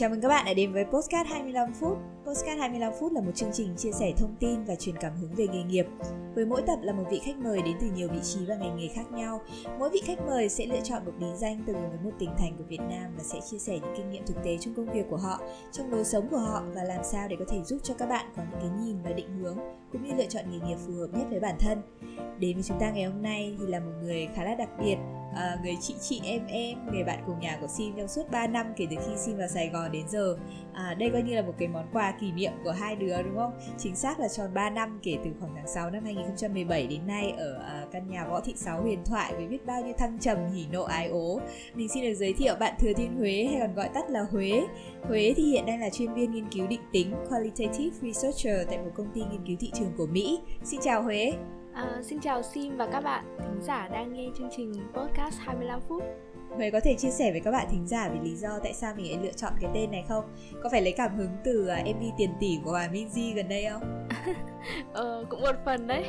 Chào mừng các bạn đã đến với Postcard 25 phút. Postcard 25 phút là một chương trình chia sẻ thông tin và truyền cảm hứng về nghề nghiệp. Với mỗi tập là một vị khách mời đến từ nhiều vị trí và ngành nghề khác nhau. Mỗi vị khách mời sẽ lựa chọn một bí danh từ với một tỉnh thành của Việt Nam và sẽ chia sẻ những kinh nghiệm thực tế trong công việc của họ, trong lối sống của họ và làm sao để có thể giúp cho các bạn có những cái nhìn và định hướng cũng như lựa chọn nghề nghiệp phù hợp nhất với bản thân. Đến với chúng ta ngày hôm nay thì là một người khá là đặc biệt à, người chị chị em em người bạn cùng nhà của Sim trong suốt 3 năm kể từ khi Sim vào Sài Gòn đến giờ à, đây coi như là một cái món quà kỷ niệm của hai đứa đúng không? Chính xác là tròn 3 năm kể từ khoảng tháng 6 năm 2017 đến nay ở à, căn nhà võ thị sáu huyền thoại với biết bao nhiêu thăng trầm hỉ nộ ái ố. Mình xin được giới thiệu bạn Thừa Thiên Huế hay còn gọi tắt là Huế. Huế thì hiện đang là chuyên viên nghiên cứu định tính Qualitative Researcher tại một công ty nghiên cứu thị trường của Mỹ. Xin chào Huế. À, xin chào Sim và các bạn thính giả đang nghe chương trình podcast 25 phút. Huế có thể chia sẻ với các bạn thính giả về lý do tại sao mình lại lựa chọn cái tên này không? Có phải lấy cảm hứng từ à, MV tiền tỷ của Hòa Minzy gần đây không? ờ, cũng một phần đấy.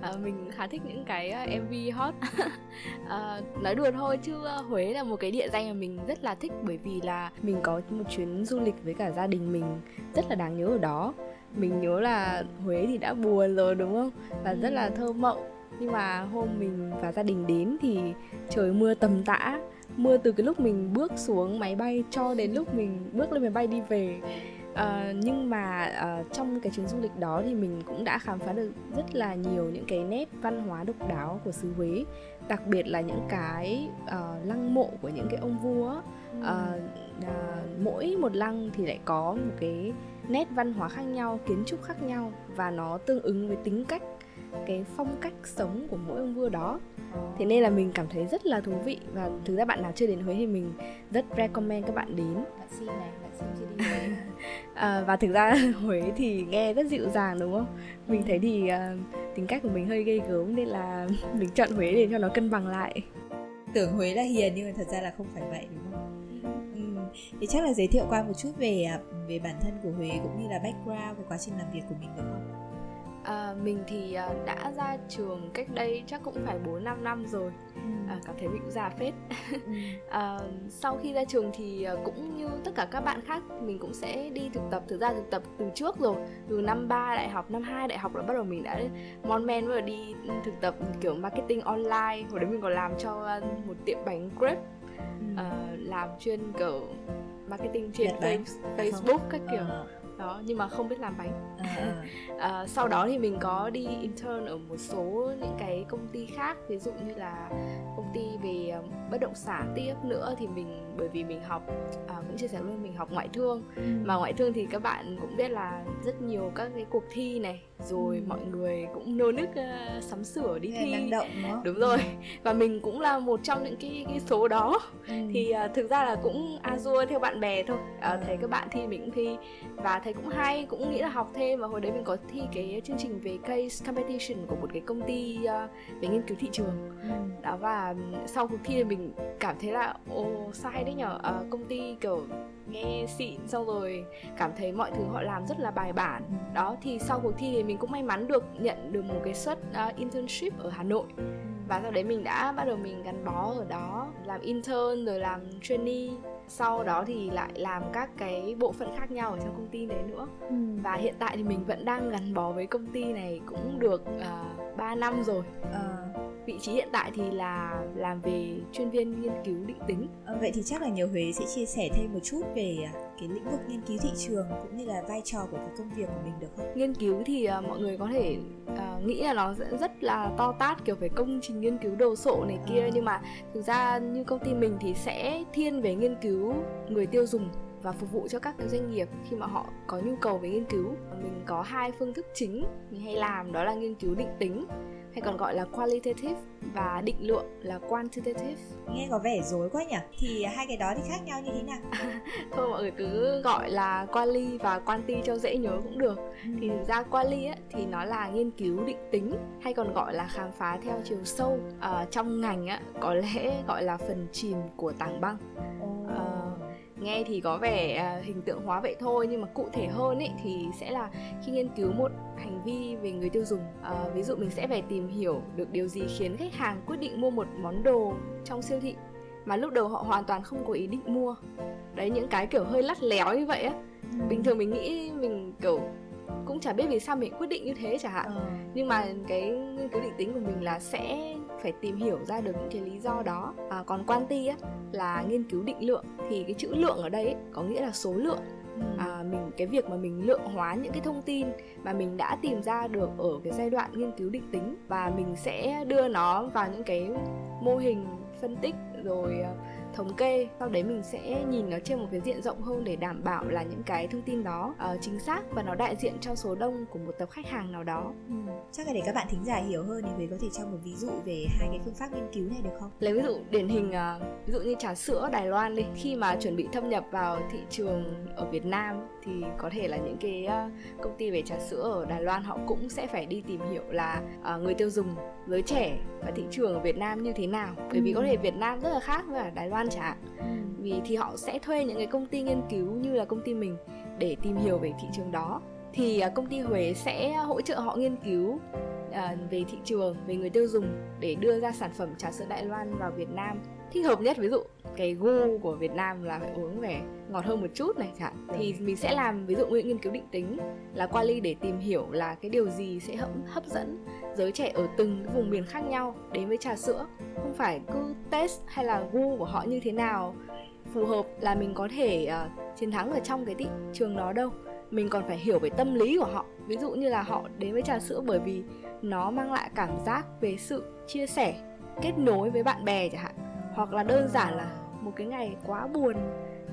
À, mình khá thích những cái à, MV hot. à, nói đùa thôi chứ uh, Huế là một cái địa danh mà mình rất là thích bởi vì là mình có một chuyến du lịch với cả gia đình mình rất là đáng nhớ ở đó mình nhớ là Huế thì đã buồn rồi đúng không và rất là thơ mộng nhưng mà hôm mình và gia đình đến thì trời mưa tầm tã mưa từ cái lúc mình bước xuống máy bay cho đến lúc mình bước lên máy bay đi về. Uh, nhưng mà uh, trong cái chuyến du lịch đó thì mình cũng đã khám phá được rất là nhiều những cái nét văn hóa độc đáo của xứ Huế đặc biệt là những cái uh, lăng mộ của những cái ông vua. Uh, uh, mỗi một lăng thì lại có một cái nét văn hóa khác nhau kiến trúc khác nhau và nó tương ứng với tính cách cái phong cách sống của mỗi ông vua đó. Thế nên là mình cảm thấy rất là thú vị và thực ra bạn nào chưa đến huế thì mình rất recommend các bạn đến. Bạn xin này bạn xin chưa đi huế? À, và thực ra huế thì nghe rất dịu dàng đúng không? Mình thấy thì uh, tính cách của mình hơi gây gớm nên là mình chọn huế để cho nó cân bằng lại. Tưởng huế là hiền nhưng mà thật ra là không phải vậy đúng không? Thì chắc là giới thiệu qua một chút về à, về bản thân của Huế cũng như là background về quá trình làm việc của mình được không? À, mình thì à, đã ra trường cách đây chắc cũng phải 4 5 năm rồi. Ừ. À, cảm thấy mình cũng già phết. Ừ. à, sau khi ra trường thì à, cũng như tất cả các bạn khác mình cũng sẽ đi thực tập thực ra thực tập từ trước rồi. Từ năm 3 đại học, năm 2 đại học là bắt đầu mình đã mon men và đi thực tập kiểu marketing online. Hồi đấy mình còn làm cho một tiệm bánh crepe uh, làm chuyên kiểu marketing trên face, Facebook các kiểu uh đó nhưng mà không biết làm bánh. À. à, sau đó thì mình có đi intern ở một số những cái công ty khác. Ví dụ như là công ty về um, bất động sản tiếp nữa thì mình bởi vì mình học à, cũng chia sẻ luôn mình học ngoại thương. Ừ. mà ngoại thương thì các bạn cũng biết là rất nhiều các cái cuộc thi này rồi ừ. mọi người cũng nô nức uh, sắm sửa đi thi. năng động đúng, đúng rồi. Và mình cũng là một trong những cái cái số đó. Ừ. thì uh, thực ra là cũng azure theo bạn bè thôi. Uh, thấy các bạn thi mình cũng thi. Và thấy cũng hay cũng nghĩ là học thêm và hồi đấy mình có thi cái chương trình về case competition của một cái công ty uh, về nghiên cứu thị trường ừ. đó và sau cuộc thi thì mình cảm thấy là ồ sao hay đấy nhở uh, công ty kiểu nghe xịn xong rồi cảm thấy mọi thứ họ làm rất là bài bản ừ. đó thì sau cuộc thi thì mình cũng may mắn được nhận được một cái suất uh, internship ở Hà Nội ừ. và sau đấy mình đã bắt đầu mình gắn bó ở đó làm intern rồi làm trainee sau đó thì lại làm các cái bộ phận khác nhau ở trong công ty đấy nữa. Ừ. và hiện tại thì mình vẫn đang gắn bó với công ty này cũng được uh, à, 3 năm rồi. Uh vị trí hiện tại thì là làm về chuyên viên nghiên cứu định tính. À, vậy thì chắc là nhiều huế sẽ chia sẻ thêm một chút về à, cái lĩnh vực nghiên cứu thị trường cũng như là vai trò của cái công việc của mình được không? Nghiên cứu thì uh, mọi người có thể uh, nghĩ là nó rất là to tát kiểu về công trình nghiên cứu đồ sộ này kia. À. nhưng mà thực ra như công ty mình thì sẽ thiên về nghiên cứu người tiêu dùng và phục vụ cho các cái doanh nghiệp khi mà họ có nhu cầu về nghiên cứu. Mình có hai phương thức chính mình hay làm đó là nghiên cứu định tính hay còn gọi là qualitative và định lượng là quantitative? Nghe có vẻ rối quá nhỉ? Thì hai cái đó thì khác nhau như thế nào? Thôi mọi người cứ gọi là quali và quanti cho dễ nhớ cũng được. Ừ. thì thực ra quali á, thì nó là nghiên cứu định tính hay còn gọi là khám phá theo chiều sâu. À, trong ngành á, có lẽ gọi là phần chìm của tảng băng nghe thì có vẻ à, hình tượng hóa vậy thôi nhưng mà cụ thể hơn ấy thì sẽ là khi nghiên cứu một hành vi về người tiêu dùng à, ví dụ mình sẽ phải tìm hiểu được điều gì khiến khách hàng quyết định mua một món đồ trong siêu thị mà lúc đầu họ hoàn toàn không có ý định mua. Đấy những cái kiểu hơi lắt léo như vậy á. Bình thường mình nghĩ mình kiểu cũng chả biết vì sao mình quyết định như thế chẳng hạn. Ừ. nhưng mà cái nghiên cứu định tính của mình là sẽ phải tìm hiểu ra được những cái lý do đó à, còn quanti á là nghiên cứu định lượng thì cái chữ lượng ở đây ấy, có nghĩa là số lượng ừ. à, mình cái việc mà mình lượng hóa những cái thông tin mà mình đã tìm ra được ở cái giai đoạn nghiên cứu định tính và mình sẽ đưa nó vào những cái mô hình phân tích rồi uh, thống kê. Sau đấy mình sẽ nhìn nó trên một cái diện rộng hơn để đảm bảo là những cái thông tin đó uh, chính xác và nó đại diện cho số đông của một tập khách hàng nào đó. Ừ. chắc là để các bạn thính giả hiểu hơn thì Huế có thể cho một ví dụ về hai cái phương pháp nghiên cứu này được không? Lấy ví dụ điển hình uh, ví dụ như trà sữa Đài Loan đi. Khi mà chuẩn bị thâm nhập vào thị trường ở Việt Nam thì có thể là những cái uh, công ty về trà sữa ở Đài Loan họ cũng sẽ phải đi tìm hiểu là uh, người tiêu dùng giới trẻ và thị trường ở Việt Nam như thế nào. Bởi vì có thể Việt Nam rất là khác với Đài Loan chẳng hạn. Ừ. vì thì họ sẽ thuê những cái công ty nghiên cứu như là công ty mình để tìm hiểu về thị trường đó. Thì uh, công ty Huế sẽ hỗ trợ họ nghiên cứu uh, về thị trường về người tiêu dùng để đưa ra sản phẩm trà sữa Đài Loan vào Việt Nam thích hợp nhất. Ví dụ cái gu của Việt Nam là phải uống về ngọt hơn một chút này chẳng thì mình sẽ làm ví dụ nghiên cứu định tính là qua ly để tìm hiểu là cái điều gì sẽ hấp hấp dẫn giới trẻ ở từng cái vùng miền khác nhau đến với trà sữa. Không phải cứ test hay là gu của họ như thế nào phù hợp là mình có thể uh, chiến thắng ở trong cái thị trường đó đâu. Mình còn phải hiểu về tâm lý của họ. Ví dụ như là họ đến với trà sữa bởi vì nó mang lại cảm giác về sự chia sẻ kết nối với bạn bè chẳng hạn hoặc là đơn giản là một cái ngày quá buồn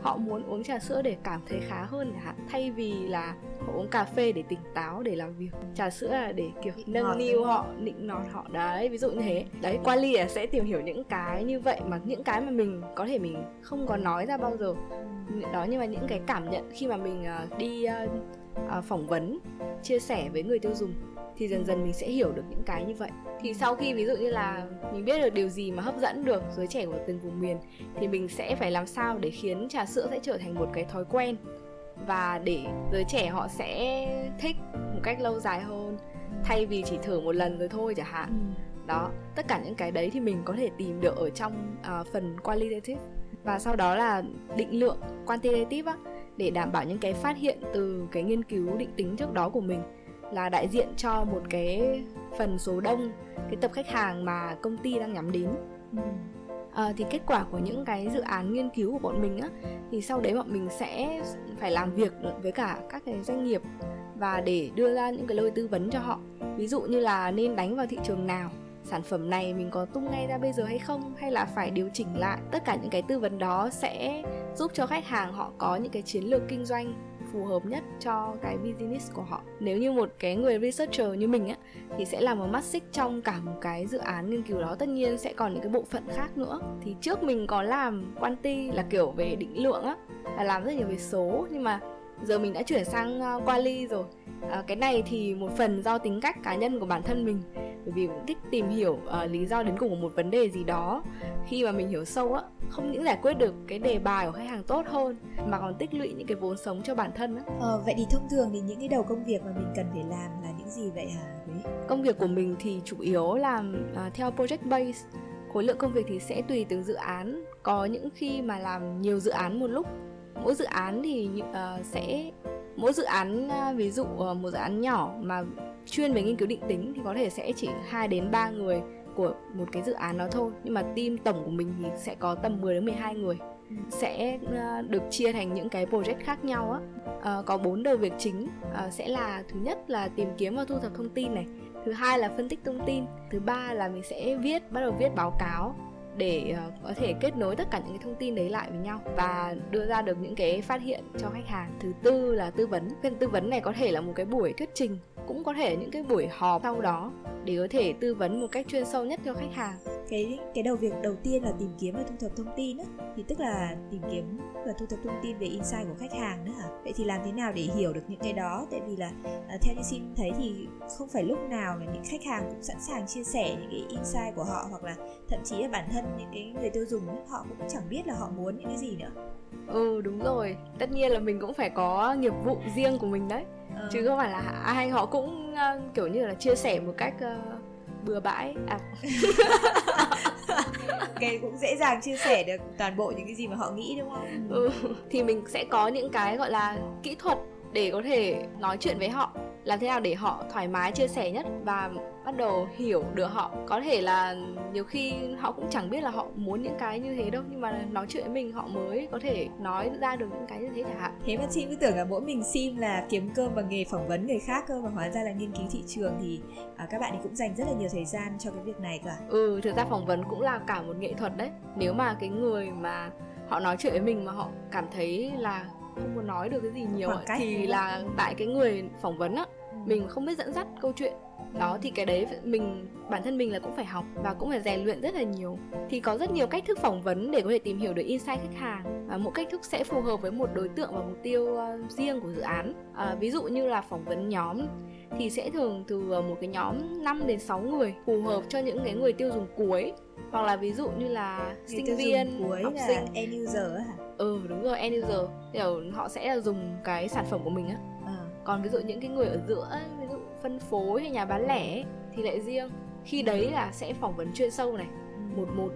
họ muốn uống trà sữa để cảm thấy khá hơn chẳng hạn thay vì là họ uống cà phê để tỉnh táo để làm việc. Trà sữa là để kiểu nâng niu họ nịnh nọt họ. Đấy ví dụ như thế. Đấy qua ly sẽ tìm hiểu những cái như vậy mà những cái mà mình có thể mình không có nói ra bao giờ. Đó nhưng mà những cái cảm nhận khi mà mình uh, đi uh, uh, phỏng vấn chia sẻ với người tiêu dùng thì dần dần mình sẽ hiểu được những cái như vậy. Thì sau khi ví dụ như là mình biết được điều gì mà hấp dẫn được giới trẻ của từng vùng miền thì mình sẽ phải làm sao để khiến trà sữa sẽ trở thành một cái thói quen và để giới trẻ họ sẽ thích một cách lâu dài hơn thay vì chỉ thử một lần rồi thôi chẳng hạn. Ừ. đó tất cả những cái đấy thì mình có thể tìm được ở trong uh, phần qualitative. Và sau đó là định lượng quantitative á để đảm bảo những cái phát hiện từ cái nghiên cứu định tính trước đó của mình là đại diện cho một cái phần số đông cái tập khách hàng mà công ty đang nhắm đến. Ừ. à, thì kết quả của những cái dự án nghiên cứu của bọn mình á thì sau đấy bọn mình sẽ phải làm việc với cả các cái doanh nghiệp và để đưa ra những cái lời tư vấn cho họ. Ví dụ như là nên đánh vào thị trường nào sản phẩm này mình có tung ngay ra bây giờ hay không hay là phải điều chỉnh lại. Tất cả những cái tư vấn đó sẽ giúp cho khách hàng họ có những cái chiến lược kinh doanh phù hợp nhất cho cái business của họ. Nếu như một cái người researcher như mình á, thì sẽ là một mắt xích trong cả một cái dự án nghiên cứu đó. Tất nhiên sẽ còn những cái bộ phận khác nữa. Thì trước mình có làm quanti là kiểu về định lượng á, là làm rất nhiều về số. Nhưng mà giờ mình đã chuyển sang uh, quali rồi. À, cái này thì một phần do tính cách cá nhân của bản thân mình. Bởi vì cũng thích tìm hiểu uh, lý do đến cùng của một vấn đề gì đó. Khi mà mình hiểu sâu á không những giải quyết được cái đề bài của khách hàng tốt hơn mà còn tích lũy những cái vốn sống cho bản thân á. Ờ, vậy thì thông thường thì những cái đầu công việc mà mình cần phải làm là những gì vậy hả công việc của mình thì chủ yếu làm uh, theo project base. Khối lượng công việc thì sẽ tùy từng dự án. Có những khi mà làm nhiều dự án một lúc mỗi dự án thì uh, sẽ mỗi dự án uh, ví dụ uh, một dự án nhỏ mà chuyên về nghiên cứu định tính thì có thể sẽ chỉ 2 đến 3 người của một cái dự án đó thôi. Nhưng mà team tổng của mình thì sẽ có tầm 10 đến 12 người. Ừ. sẽ được chia thành những cái project khác nhau á. Uh, có bốn đầu việc chính. Uh, sẽ là thứ nhất là tìm kiếm và thu thập thông tin này. Thứ hai là phân tích thông tin. Thứ ba là mình sẽ viết bắt đầu viết báo cáo để ờ, có thể kết nối tất cả những cái thông tin đấy lại với nhau và đưa ra được những cái phát hiện cho khách hàng. Thứ tư là tư vấn. Phần tư vấn này có thể là một cái buổi thuyết trình cũng có thể những cái buổi họp sau đó để có thể tư vấn một cách chuyên sâu nhất cho khách hàng. Cái cái đầu việc đầu tiên là tìm kiếm và thu thập thông tin á. Thì tức là tìm kiếm và thu thập thông tin về insight của khách hàng nữa hả? Vậy thì làm thế nào để hiểu được những cái đó? Tại vì là à, theo như xin thấy thì không phải lúc nào là những khách hàng cũng sẵn sàng chia sẻ những cái insight của họ hoặc là thậm chí là bản thân những cái người tiêu dùng họ cũng chẳng biết là họ muốn những cái gì nữa. Ừ đúng rồi. Tất nhiên là mình cũng phải có nghiệp vụ riêng của mình đấy. Ừ. chứ không phải là ai họ cũng uh, kiểu như là chia sẻ một cách uh, bừa bãi. À. Ok cũng dễ dàng chia sẻ được toàn bộ những cái gì mà họ nghĩ đúng không? Ừ. thì mình sẽ có những cái gọi là kỹ thuật để có thể nói chuyện với họ làm thế nào để họ thoải mái chia sẻ nhất và bắt đầu hiểu được họ? Có thể là nhiều khi họ cũng chẳng biết là họ muốn những cái như thế đâu nhưng mà nói chuyện với mình họ mới có thể nói ra được những cái như thế chẳng hạn. Thế mà chị cứ tưởng là mỗi mình sim là kiếm cơm bằng nghề phỏng vấn người khác cơ mà hóa ra là nghiên cứu thị trường thì à, các bạn ấy cũng dành rất là nhiều thời gian cho cái việc này cả ừ thực ra phỏng vấn cũng là cả một nghệ thuật đấy. Nếu mà cái người mà họ nói chuyện với mình mà họ cảm thấy là không muốn nói được cái gì nhiều ấy, thì là tại cái người phỏng vấn á ừ. mình không biết dẫn dắt câu chuyện. Đó thì cái đấy mình bản thân mình là cũng phải học và cũng phải rèn luyện rất là nhiều. Thì có rất nhiều cách thức phỏng vấn để có thể tìm hiểu được insight khách hàng. Và mỗi cách thức sẽ phù hợp với một đối tượng và mục tiêu uh, riêng của dự án. À, ví dụ như là phỏng vấn nhóm thì sẽ thường từ một cái nhóm 5 đến 6 người phù hợp cho những cái người tiêu dùng cuối. Hoặc là ví dụ như là người sinh viên cuối học là sinh. end user hả? Ừ đúng rồi end user. Kiểu họ sẽ dùng cái sản phẩm của mình á. À. còn ví dụ những cái người ở giữa ví dụ phân phối hay nhà bán lẻ thì lại riêng. Khi đấy là sẽ phỏng vấn chuyên sâu này ừ. một một.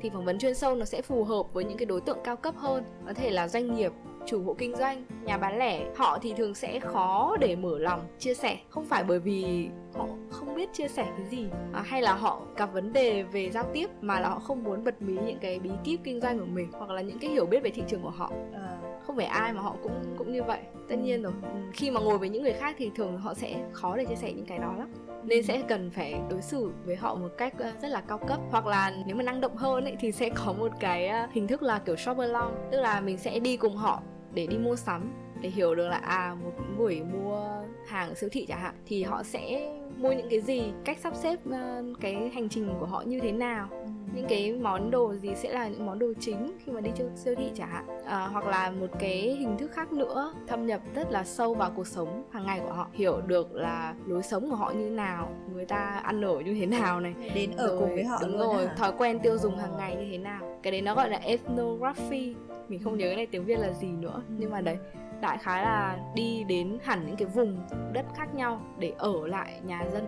Thì phỏng vấn chuyên sâu nó sẽ phù hợp với những cái đối tượng cao cấp hơn. Có thể là doanh nghiệp chủ hộ kinh doanh nhà bán lẻ họ thì thường sẽ khó để mở lòng chia sẻ không phải bởi vì họ không biết chia sẻ cái gì à, hay là họ gặp vấn đề về giao tiếp mà là họ không muốn bật mí những cái bí kíp kinh doanh của mình hoặc là những cái hiểu biết về thị trường của họ à không phải ai mà họ cũng cũng như vậy. Tất nhiên rồi. Ừ, khi mà ngồi với những người khác thì thường họ sẽ khó để chia sẻ những cái đó lắm. Nên sẽ cần phải đối xử với họ một cách ờ, rất là cao cấp. Hoặc là nếu mà năng động hơn ấy, thì sẽ có một cái ờ, hình thức là kiểu shop along. Tức là mình sẽ đi cùng họ để đi mua sắm để hiểu được là à một buổi mua hàng ở siêu thị chẳng hạn thì họ sẽ mua những cái gì cách sắp xếp uh, cái hành trình của họ như thế nào. Ừ. những cái món đồ gì sẽ là những món đồ chính khi mà đi siêu, siêu thị chẳng hạn. À, hoặc là một cái hình thức khác nữa thâm nhập rất là sâu vào cuộc sống hàng ngày của họ. Hiểu được là lối sống của họ như nào người ta ăn ở như thế nào này. Đến ở rồi, cùng với họ đúng rồi hả? thói quen tiêu dùng hàng ngày như thế nào. Cái đấy nó gọi là ethnography. Mình không nhớ cái này tiếng việt là gì nữa. Nhưng mà đấy đại khái là đi đến hẳn những cái vùng đất khác nhau để ở lại nhà dân.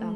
Đó.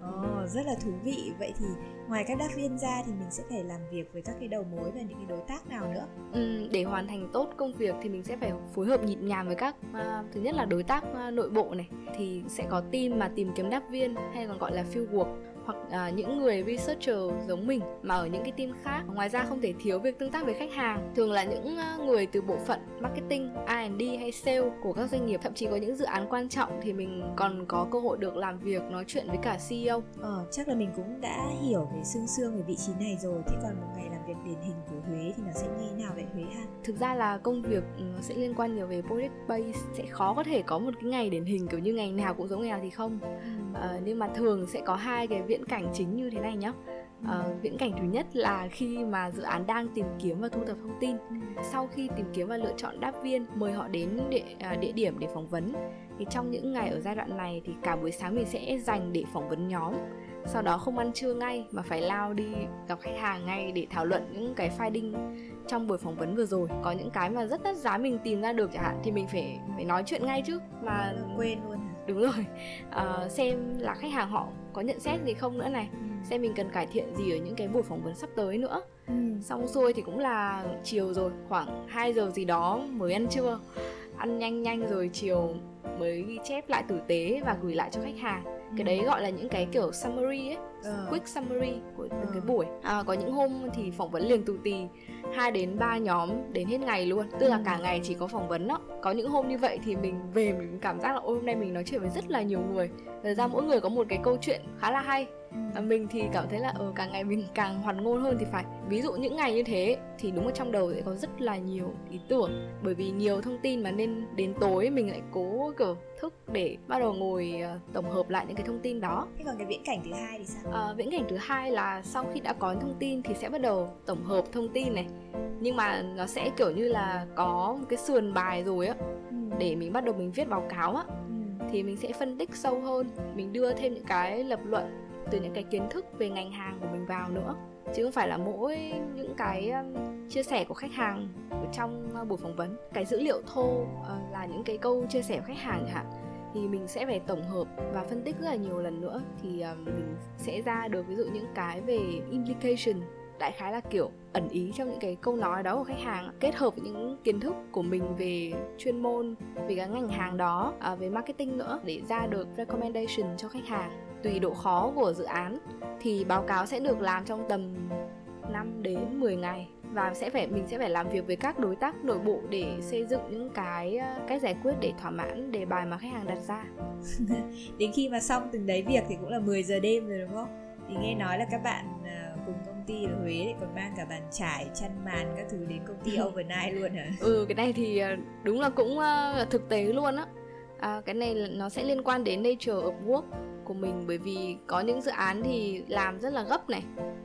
Ừ. oh, rất là thú vị. Vậy thì ngoài các đáp viên ra thì mình sẽ phải làm việc với các cái đầu mối và những cái đối tác nào nữa? Ừ, để hoàn thành tốt công việc thì mình sẽ phải phối hợp nhịp nhàng với các uh, thứ nhất là đối tác uh, nội bộ này. Thì sẽ có team mà tìm kiếm đáp viên hay còn gọi là field work hoặc à, những người researcher giống mình mà ở những cái team khác. Ngoài ra không thể thiếu việc tương tác với khách hàng. Thường là những à, người từ bộ phận marketing R&D hay sale của các doanh nghiệp. Thậm chí có những dự án quan trọng thì mình còn có cơ hội được làm việc nói chuyện với cả CEO ờ, chắc là mình cũng đã hiểu về xương xương về vị trí này rồi. Thế còn một ngày là việc điển hình của Huế thì nó sẽ như thế nào vậy Huế ha? Thực ra là công việc ừ, nó sẽ liên quan nhiều về project base sẽ khó có thể có một cái ngày điển hình kiểu như ngày nào cũng giống ngày nào thì không. Ừ. à, nhưng mà thường sẽ có hai cái viễn cảnh chính như thế này nhá. À, viễn cảnh thứ nhất là khi mà dự án đang tìm kiếm và thu thập thông tin. Ừ. sau khi tìm kiếm và lựa chọn đáp viên mời họ đến địa, à, địa điểm để phỏng vấn. Thì trong những ngày ở giai đoạn này thì cả buổi sáng mình sẽ dành để phỏng vấn nhóm sau đó không ăn trưa ngay mà phải lao đi gặp khách hàng ngay để thảo luận những cái finding trong buổi phỏng vấn vừa rồi. Có những cái mà rất đắt giá mình tìm ra được chẳng hạn thì mình phải phải nói chuyện ngay trước mà quên luôn đúng rồi. À, xem là khách hàng họ có nhận xét gì không nữa này. Ừ. xem mình cần cải thiện gì ở những cái buổi phỏng vấn sắp tới nữa. Ừ. xong xuôi thì cũng là chiều rồi khoảng 2 giờ gì đó mới ăn trưa. Ăn nhanh nhanh rồi chiều mới ghi chép lại tử tế và gửi lại cho khách hàng. Cái đấy gọi là những cái kiểu summary ấy uh. quick summary của uh. cái buổi. À, có những hôm thì phỏng vấn liền tù tì hai đến ba nhóm đến hết ngày luôn. Tức là cả ngày chỉ có phỏng vấn đó. Có những hôm như vậy thì mình về mình cảm giác là ôi hôm nay mình nói chuyện với rất là nhiều người. Thời ra mỗi người có một cái câu chuyện khá là hay. À, mình thì cảm thấy là ở ừ, càng ngày mình càng hoàn ngôn hơn thì phải. Ví dụ những ngày như thế thì đúng ở trong đầu sẽ có rất là nhiều ý tưởng. Bởi vì nhiều thông tin mà nên đến tối mình lại cố kiểu thức để bắt đầu ngồi uh, tổng hợp lại những cái thông tin đó. Thế còn cái viễn cảnh thứ hai thì sao? À, viễn cảnh thứ hai là sau khi đã có những thông tin thì sẽ bắt đầu tổng hợp thông tin này. Nhưng mà nó sẽ kiểu như là có một cái sườn bài rồi á ừ. để mình bắt đầu mình viết báo cáo á. Ừ. thì mình sẽ phân tích sâu hơn mình đưa thêm những cái lập luận từ những cái kiến thức về ngành hàng của mình vào nữa chứ không phải là mỗi những cái chia sẻ của khách hàng ở trong buổi phỏng vấn. Cái dữ liệu thô ờ, là những cái câu chia sẻ của khách hàng hạn, thì mình sẽ phải tổng hợp và phân tích rất là nhiều lần nữa. Thì mình sẽ ra được ví dụ những cái về implication, đại khái là kiểu ẩn ý trong những cái câu nói đó của khách hàng kết hợp với những kiến thức của mình về chuyên môn, về cái ngành hàng đó ờ, về marketing nữa để ra được recommendation cho khách hàng tùy độ khó của dự án thì báo cáo sẽ được làm trong tầm 5 đến 10 ngày và sẽ phải mình sẽ phải làm việc với các đối tác nội bộ để xây dựng những cái ờ, cách giải quyết để thỏa mãn đề bài mà khách hàng đặt ra. đến khi mà xong từng đấy việc thì cũng là 10 giờ đêm rồi đúng không? Thì nghe nói là các bạn ờ, cùng công ty ở Huế thì còn mang cả bàn trải, chăn màn các thứ đến công ty overnight luôn hả? ừ cái này thì ờ, đúng là cũng thực tế luôn á. À, cái này nó sẽ liên quan đến nature of work của mình bởi vì có những dự án thì làm rất là gấp này.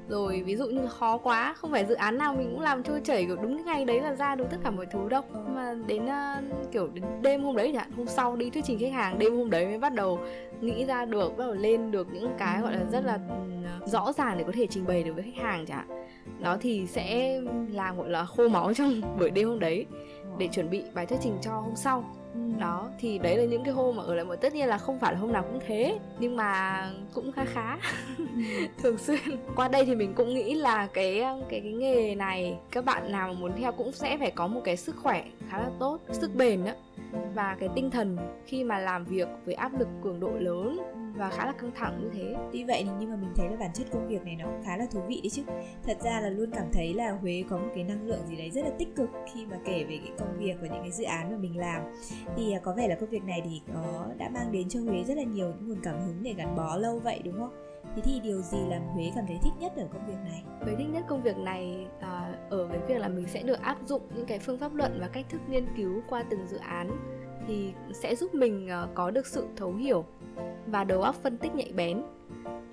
Rồi ví dụ như khó quá không phải dự án nào mình cũng làm trôi chảy kiểu đúng cái ngày đấy là ra được tất cả mọi thứ đâu. Mà đến uh, kiểu đến đêm hôm đấy chẳng hôm sau đi thuyết trình khách hàng đêm hôm đấy mới bắt đầu nghĩ ra được bắt đầu lên được những cái gọi là rất là ừ, rõ ràng để có thể trình bày được với khách hàng chẳng đó thì sẽ làm gọi là khô máu trong buổi đêm hôm đấy để chuẩn bị bài thuyết trình cho hôm sau đó thì đấy là những cái hôm mà ở lại một tất nhiên là không phải là hôm nào cũng thế nhưng mà cũng khá khá. Thường xuyên. Qua đây thì mình cũng nghĩ là cái cái cái nghề này các bạn nào mà muốn theo cũng sẽ phải có một cái sức khỏe khá là tốt sức bền đó và cái tinh thần khi mà làm việc với áp lực cường độ lớn và khá là căng thẳng như thế. Tuy vậy nhưng mà mình thấy là bản chất công việc này nó cũng khá là thú vị đấy chứ. Thật ra là luôn cảm thấy là huế có một cái năng lượng gì đấy rất là tích cực khi mà kể về cái công việc và những cái dự án mà mình làm. Thì à, có vẻ là công việc này thì có, đã mang đến cho huế rất là nhiều những nguồn cảm hứng để gắn bó lâu vậy, đúng không? Thế thì điều gì làm Huế cảm thấy thích nhất ở công việc này? Huế thích nhất công việc này à, ở cái việc là mình sẽ được áp dụng những cái phương pháp luận và cách thức nghiên cứu qua từng dự án thì sẽ giúp mình uh, có được sự thấu hiểu và đầu óc phân tích nhạy bén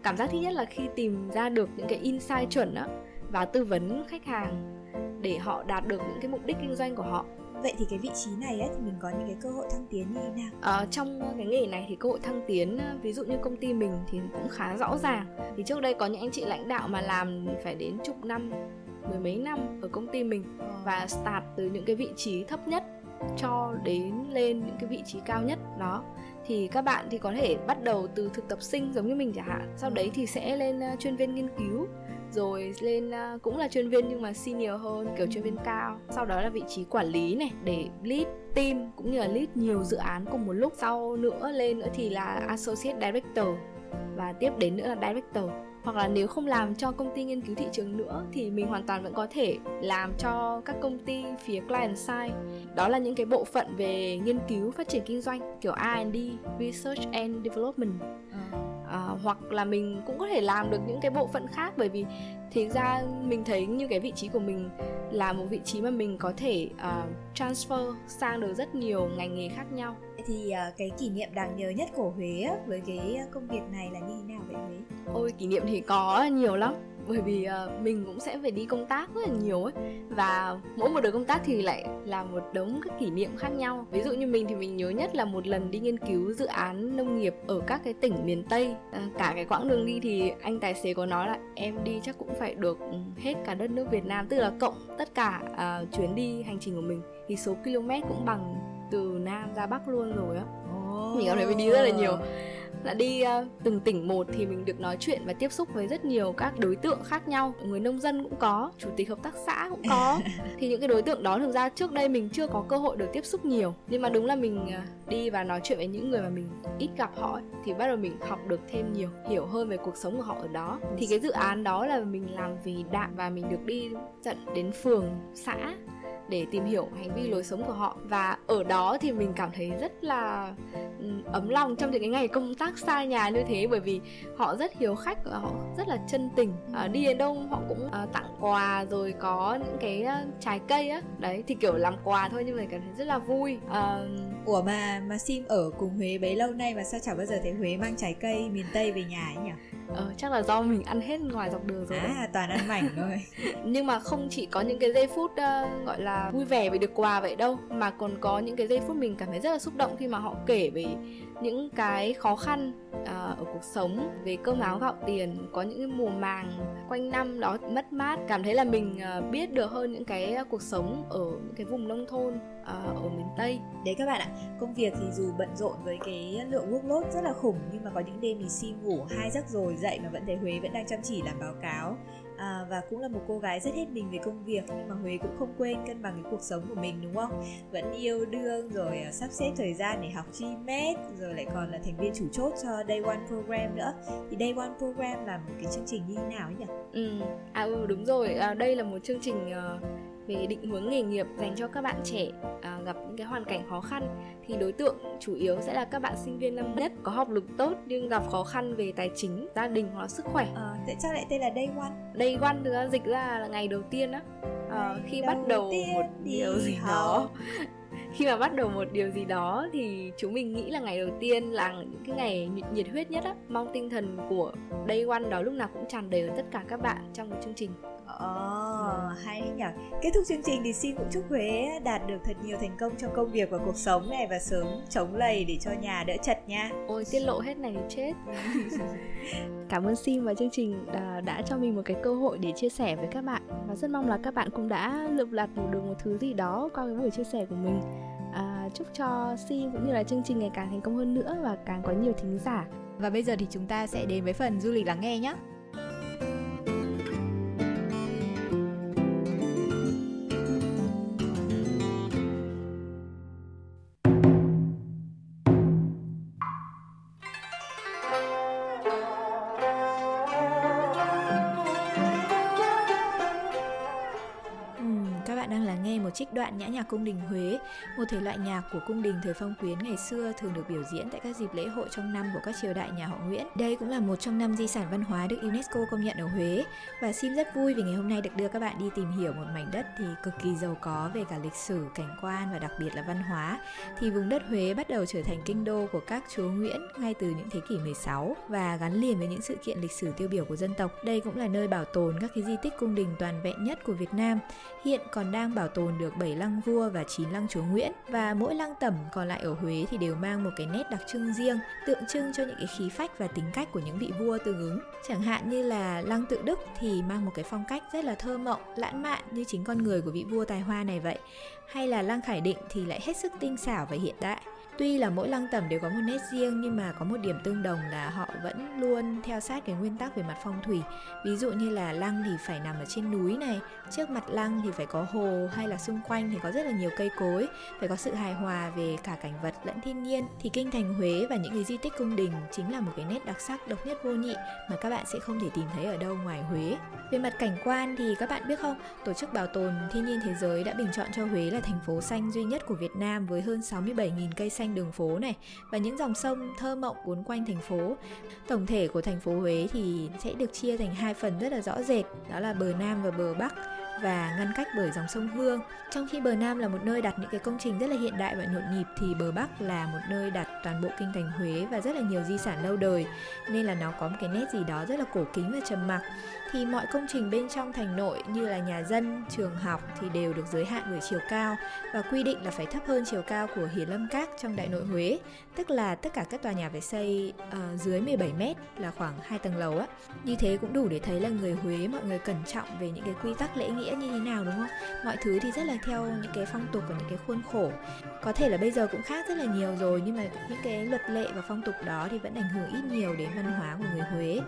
cảm giác thứ nhất là khi tìm ra được những cái insight chuẩn á và tư vấn khách hàng để họ đạt được những cái mục đích kinh doanh của họ vậy thì cái vị trí này ấy, thì mình có những cái cơ hội thăng tiến như thế nào? À, trong cái nghề này thì cơ hội thăng tiến ví dụ như công ty mình thì cũng khá rõ ràng. Thì trước đây có những anh chị lãnh đạo mà làm phải đến chục năm mười mấy năm ở công ty mình ờ. và start từ những cái vị trí thấp nhất cho đến lên những cái vị trí cao nhất đó. Thì các bạn thì có thể bắt đầu từ thực tập sinh giống như mình chẳng hạn sau đấy thì sẽ lên chuyên viên nghiên cứu rồi lên uh, cũng là chuyên viên nhưng mà senior hơn kiểu chuyên viên cao. Sau đó là vị trí quản lý này để lead team cũng như là lead nhiều dự án cùng một lúc. Sau nữa lên nữa thì là associate director và tiếp đến nữa là director. Hoặc là nếu không làm cho công ty nghiên cứu thị trường nữa thì mình hoàn toàn vẫn có thể làm cho các công ty phía client side. Đó là những cái bộ phận về nghiên cứu phát triển kinh doanh kiểu R&D research and development. À, hoặc là mình cũng có thể làm được những cái bộ phận khác bởi vì thì ra mình thấy như cái vị trí của mình là một vị trí mà mình có thể uh, transfer sang được rất nhiều ngành nghề khác nhau thì uh, cái kỷ niệm đáng nhớ nhất của Huế á, với cái công việc này là như thế nào vậy Huế? Ôi kỷ niệm thì có nhiều lắm bởi vì uh, mình cũng sẽ phải đi công tác rất là nhiều ấy. Và mỗi một đợt công tác thì lại là một đống các kỷ niệm khác nhau. Ví dụ như mình thì mình nhớ nhất là một lần đi nghiên cứu dự án nông nghiệp ở các cái tỉnh miền tây. Uh, cả cái quãng đường đi thì anh tài xế có nói là em đi chắc cũng phải được ừ, hết cả đất nước Việt Nam. Tức là cộng tất cả uh, chuyến đi hành trình của mình thì số km cũng bằng từ Nam ra Bắc luôn rồi á. Oh. mình cảm thấy mình đi rất là nhiều là đi uh, từng tỉnh một thì mình được nói chuyện và tiếp xúc với rất nhiều các đối tượng khác nhau. Người nông dân cũng có chủ tịch hợp tác xã cũng có. Thì những cái đối tượng đó thực ra trước đây mình chưa có cơ hội được tiếp xúc nhiều. Nhưng mà đúng là mình uh, đi và nói chuyện với những người mà mình ít gặp họ ấy, thì bắt đầu mình học được thêm nhiều hiểu hơn về cuộc sống của họ ở đó. Thì cái dự án đó là mình làm vì đạm và mình được đi tận đến phường xã để tìm hiểu hành vi lối sống của họ. Và ở đó thì mình cảm thấy rất là ừ, ấm lòng trong những cái ngày công tác xa nhà như thế. Bởi vì họ rất hiếu khách và họ rất là chân tình. À, đi đến đâu họ cũng à, tặng quà rồi có những cái à, trái cây á. Đấy thì kiểu làm quà thôi nhưng mà cảm thấy rất là vui. À, ủa mà mà sim ở cùng huế bấy lâu nay mà sao chẳng bao giờ thấy huế mang trái cây miền tây về nhà ấy nhỉ? Ờ chắc là do mình ăn hết ngoài dọc đường rồi à toàn ăn mảnh thôi. Nhưng mà không chỉ có những cái giây phút uh, gọi là vui vẻ vì được quà vậy đâu mà còn có những cái giây phút mình cảm thấy rất là xúc động khi mà họ kể về những cái khó khăn uh, ở cuộc sống về cơm áo gạo tiền có những mùa màng quanh năm đó mất mát cảm thấy là mình uh, biết được hơn những cái à, cuộc sống ở những cái vùng nông thôn ở miền Tây. Đấy các bạn ạ, công việc thì dù bận rộn với cái lượng workload rất là khủng nhưng mà có những đêm thì si ngủ hai giấc rồi dậy mà vẫn thấy Huế vẫn đang chăm chỉ làm báo cáo à, và cũng là một cô gái rất hết mình về công việc nhưng mà Huế cũng không quên cân bằng cái cuộc sống của mình đúng không? Vẫn yêu đương rồi uh, sắp xếp thời gian để học GMAT rồi lại còn là thành viên chủ chốt cho Day One Program nữa. Thì Day One Program là một cái chương trình như thế nào ấy nhỉ? Ừ, à ừ đúng rồi, à, đây là một chương trình uh về định hướng nghề nghiệp dành cho các bạn trẻ à, gặp những cái hoàn cảnh khó khăn. Thì đối tượng chủ yếu sẽ là các bạn sinh viên năm nhất có học lực tốt nhưng gặp khó khăn về tài chính gia đình hoặc là sức khỏe. À, tại sao lại tên là day one. Day one thực ra dịch ra là ngày đầu tiên á. À, khi bắt đầu một điều gì học. đó. Khi mà bắt đầu một điều gì đó thì chúng mình nghĩ là ngày đầu tiên là những cái ngày nhiệt huyết nhất á. Mong tinh thần của day one đó lúc nào cũng tràn đầy ở tất cả các bạn trong cái chương trình Ồ, oh, hay nhỉ. Kết thúc chương trình thì xin cũng chúc Huế đạt được thật nhiều thành công trong công việc và cuộc sống này Và sớm chống lầy để cho nhà đỡ chật nha. Ôi, tiết lộ hết này thì chết. Cảm ơn Sim và chương trình đã, đã cho mình một cái cơ hội để chia sẻ với các bạn. Và rất mong là các bạn cũng đã lượm lặt được một thứ gì đó qua cái buổi chia sẻ của mình. À, Chúc cho Sim cũng như là chương trình ngày càng thành công hơn nữa và càng có nhiều thính giả. Và bây giờ thì chúng ta sẽ đến với phần du lịch lắng nghe nhé bạn nhã nhạc cung đình Huế, một thể loại nhạc của cung đình thời phong quyến ngày xưa thường được biểu diễn tại các dịp lễ hội trong năm của các triều đại nhà họ Nguyễn. Đây cũng là một trong năm di sản văn hóa được UNESCO công nhận ở Huế và Sim rất vui vì ngày hôm nay được đưa các bạn đi tìm hiểu một mảnh đất thì cực kỳ giàu có về cả lịch sử, cảnh quan và đặc biệt là văn hóa. Thì vùng đất Huế bắt đầu trở thành kinh đô của các chúa Nguyễn ngay từ những thế kỷ 16 và gắn liền với những sự kiện lịch sử tiêu biểu của dân tộc. Đây cũng là nơi bảo tồn các cái di tích cung đình toàn vẹn nhất của Việt Nam. Hiện còn đang bảo tồn được được 7 lăng vua và 9 lăng chúa Nguyễn. Và mỗi lăng tẩm còn lại ở Huế thì đều mang một cái nét đặc trưng riêng, tượng trưng cho những cái khí phách và tính cách của những vị vua tương ứng. Chẳng hạn như là lăng tự Đức thì mang một cái phong cách rất là thơ mộng, lãng mạn như chính con người của vị vua tài hoa này vậy. Hay là lăng Khải Định thì lại hết sức tinh xảo và hiện đại. Tuy là mỗi lăng tẩm đều có một nét riêng nhưng mà có một điểm tương đồng là họ vẫn luôn theo sát cái nguyên tắc về mặt phong thủy. Ví dụ như là lăng thì phải nằm ở trên núi này, trước mặt lăng thì phải có hồ hay là xung quanh thì có rất là nhiều cây cối, phải có sự hài hòa về cả cảnh vật lẫn thiên nhiên. Thì kinh thành Huế và những cái di tích cung đình chính là một cái nét đặc sắc độc nhất vô nhị mà các bạn sẽ không thể tìm thấy ở đâu ngoài Huế. Về mặt cảnh quan thì các bạn biết không, Tổ chức Bảo tồn Thiên nhiên Thế giới đã bình chọn cho Huế là thành phố xanh duy nhất của Việt Nam với hơn 67.000 cây xanh đường phố này và những dòng sông thơ mộng cuốn quanh thành phố. Tổng thể của thành phố Huế thì sẽ được chia thành hai phần rất là rõ rệt, đó là bờ Nam và bờ Bắc và ngăn cách bởi dòng sông Hương. Trong khi bờ Nam là một nơi đặt những cái công trình rất là hiện đại và nhộn nhịp thì bờ Bắc là một nơi đặt toàn bộ kinh thành Huế và rất là nhiều di sản lâu đời nên là nó có một cái nét gì đó rất là cổ kính và trầm mặc thì mọi công trình bên trong thành nội như là nhà dân, trường học thì đều được giới hạn bởi chiều cao và quy định là phải thấp hơn chiều cao của Hiền Lâm Các trong Đại Nội Huế, tức là tất cả các tòa nhà phải xây uh, dưới 17m là khoảng 2 tầng lầu á. Như thế cũng đủ để thấy là người Huế mọi người cẩn trọng về những cái quy tắc lễ nghĩa như thế nào đúng không? Mọi thứ thì rất là theo những cái phong tục và những cái khuôn khổ. Có thể là bây giờ cũng khác rất là nhiều rồi nhưng mà những cái luật lệ và phong tục đó thì vẫn ảnh hưởng ít nhiều đến văn hóa của người Huế.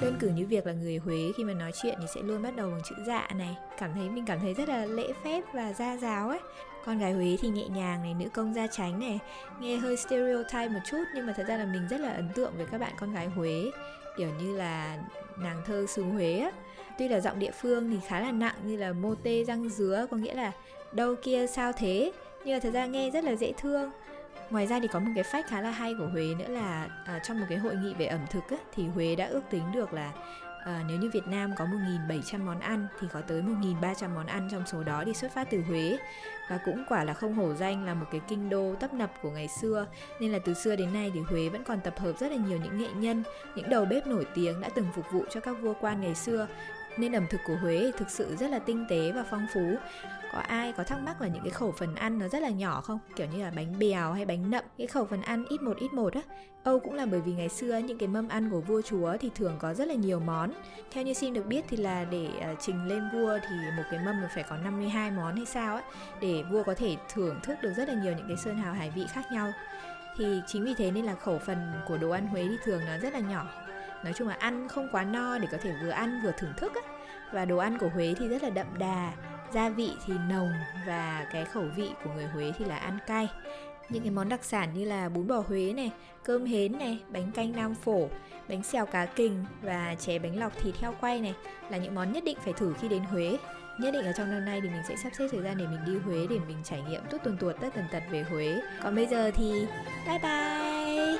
Đơn cử như việc là người Huế khi mà nói chuyện thì sẽ luôn bắt đầu bằng chữ dạ này. Cảm thấy mình cảm thấy rất là lễ phép và gia giáo ấy. Con gái Huế thì nhẹ nhàng này, nữ công gia tránh này Nghe hơi stereotype một chút nhưng mà thật ra là mình rất là ấn tượng với các bạn con gái Huế. Kiểu như là nàng thơ xứ Huế á. Tuy là giọng địa phương thì khá là nặng như là mô tê răng dứa Có nghĩa là đâu kia sao thế. Nhưng mà thật ra nghe rất là dễ thương. Ngoài ra thì có một cái fact khá là hay của Huế nữa là à, trong một cái hội nghị về ẩm thực á, thì Huế đã ước tính được là à, nếu như Việt Nam có 1.700 món ăn thì có tới 1.300 món ăn trong số đó thì xuất phát từ Huế. Và cũng quả là không hổ danh là một cái kinh đô tấp nập của ngày xưa. Nên là từ xưa đến nay thì Huế vẫn còn tập hợp rất là nhiều những nghệ nhân, những đầu bếp nổi tiếng đã từng phục vụ cho các vua quan ngày xưa nên ẩm thực của Huế thực sự rất là tinh tế và phong phú. Có ai có thắc mắc là những cái khẩu phần ăn nó rất là nhỏ không? Kiểu như là bánh bèo hay bánh nậm, cái khẩu phần ăn ít một ít một á. Âu cũng là bởi vì ngày xưa những cái mâm ăn của vua chúa thì thường có rất là nhiều món. Theo như xin được biết thì là để à, trình lên vua thì một cái mâm phải có 52 món hay sao á, để vua có thể thưởng thức được rất là nhiều những cái sơn hào hải vị khác nhau. Thì chính vì thế nên là khẩu phần của đồ ăn Huế thì thường nó rất là nhỏ nói chung là ăn không quá no để có thể vừa ăn vừa thưởng thức á và đồ ăn của Huế thì rất là đậm đà gia vị thì nồng và cái khẩu vị của người Huế thì là ăn cay những cái món đặc sản như là bún bò Huế này, cơm hến này, bánh canh nam phổ, bánh xèo cá kình và chè bánh lọc thịt heo quay này là những món nhất định phải thử khi đến Huế. Nhất định ở trong năm nay thì mình sẽ sắp xếp thời gian để mình đi Huế để mình trải nghiệm tuốt tuần tuột tất tần tật về Huế. Còn bây giờ thì bye bye.